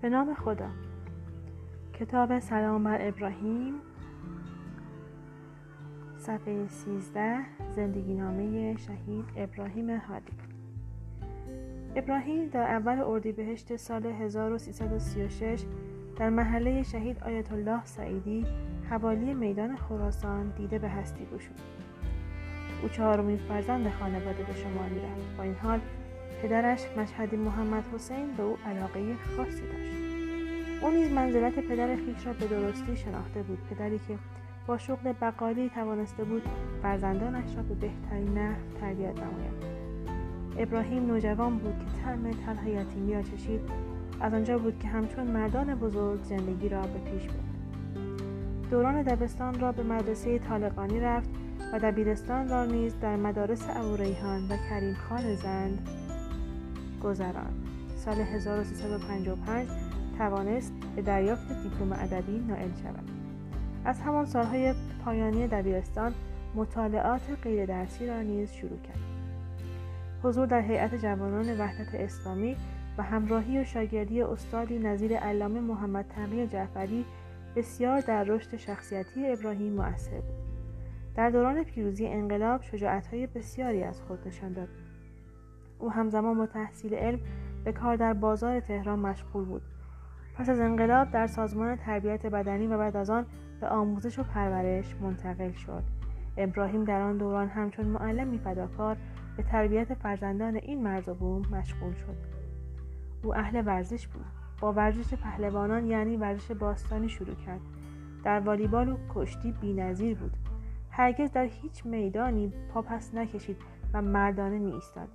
به نام خدا. کتاب سلام بر ابراهیم صفحه 13 زندگی نامه شهید ابراهیم هادی. ابراهیم در اول اردیبهشت سال 1336 در محله شهید آیت الله سعیدی حوالی میدان خراسان دیده به هستی گشود. او چهارمین فرزند خانواده به شمار می‌رفت. با این حال پدرش مشهدی محمد حسین به او علاقه خاصی داشت. او نیز منزلت پدر خیش را به درستی شناخته بود. پدری که با شغل بقالی توانسته بود فرزندانش را به بهترین نحو تربیت نماید. ابراهیم نوجوان بود که طعم تلخ یتیمی را چشید. از آنجا بود که همچون مردان بزرگ زندگی را به پیش برد. دوران دبستان را به مدرسه طالقانی رفت و دبیرستان را نیز در مدارس ابوریحان و کریم خان زند گذراند سال 1355 توانست به دریافت دیپلم ادبی نائل شود. از همان سالهای پایانی دبیرستان مطالعات غیر درسی را نیز شروع کرد. حضور در هیئت جوانان وحدت اسلامی و همراهی و شاگردی استادی نظیر علامه محمد تقی جعفری بسیار در رشد شخصیتی ابراهیم مؤثر بود. در دوران پیروزی انقلاب شجاعتهای بسیاری از خود نشان داد. او همزمان با تحصیل علم به کار در بازار تهران مشغول بود. پس از انقلاب در سازمان تربیت بدنی و بعد از آن به آموزش و پرورش منتقل شد. ابراهیم در آن دوران همچون معلمی فداکار به تربیت فرزندان این مرز و بوم مشغول شد. او اهل ورزش بود. با ورزش پهلوانان یعنی ورزش باستانی شروع کرد. در والیبال و کشتی بینظیر بود. هرگز در هیچ میدانی پا پس نکشید و مردانه می ایستاد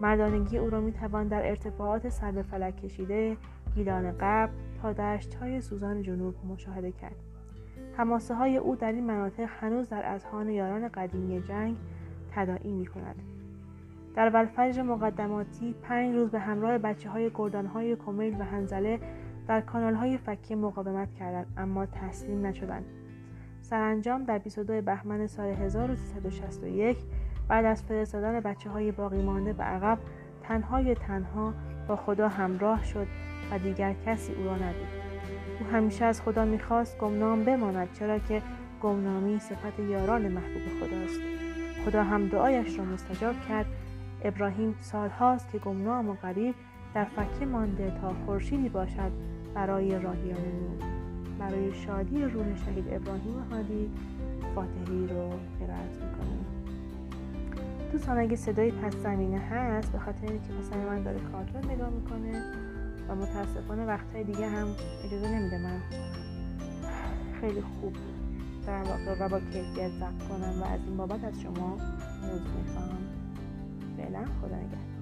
مردانگی او را می توان در ارتفاعات سر به فلک کشیده گیلان غرب تا دشت های سوزان جنوب مشاهده کرد. حماسه های او در این مناطق هنوز در اذهان یاران قدیمی جنگ تداعی می کند در ولفجر مقدماتی پنج روز به همراه بچه های گردان های کمیل و هنزله در کانال های فکی مقاومت کردند اما تسلیم نشدند. سرانجام در 22 بهمن سال 1361 بعد از فرستادن بچه های باقی مانده به عقب تنهای تنها با خدا همراه شد و دیگر کسی او را ندید. او همیشه از خدا می‌خواست گمنام بماند چرا که گمنامی صفت یاران محبوب خداست. خدا هم دعایش را مستجاب کرد. ابراهیم سالهاست که گمنام و غریب در فکه مانده تا خورشیدی باشد برای راهیان نور برای شادی روح شهید ابراهیم هادی فاتحی رو قرائت می‌کنیم دوستان اگه صدای پس زمینه هست به خاطر اینکه پسر من داره کارتون نگاه می‌کنه و متاسفانه وقتهای دیگه هم اجازه نمیده من خیلی خوب در واقع و با کیفیت ضبط کنم و از این بابت از شما عذر می‌خوام. فعلا خدا نگهدار.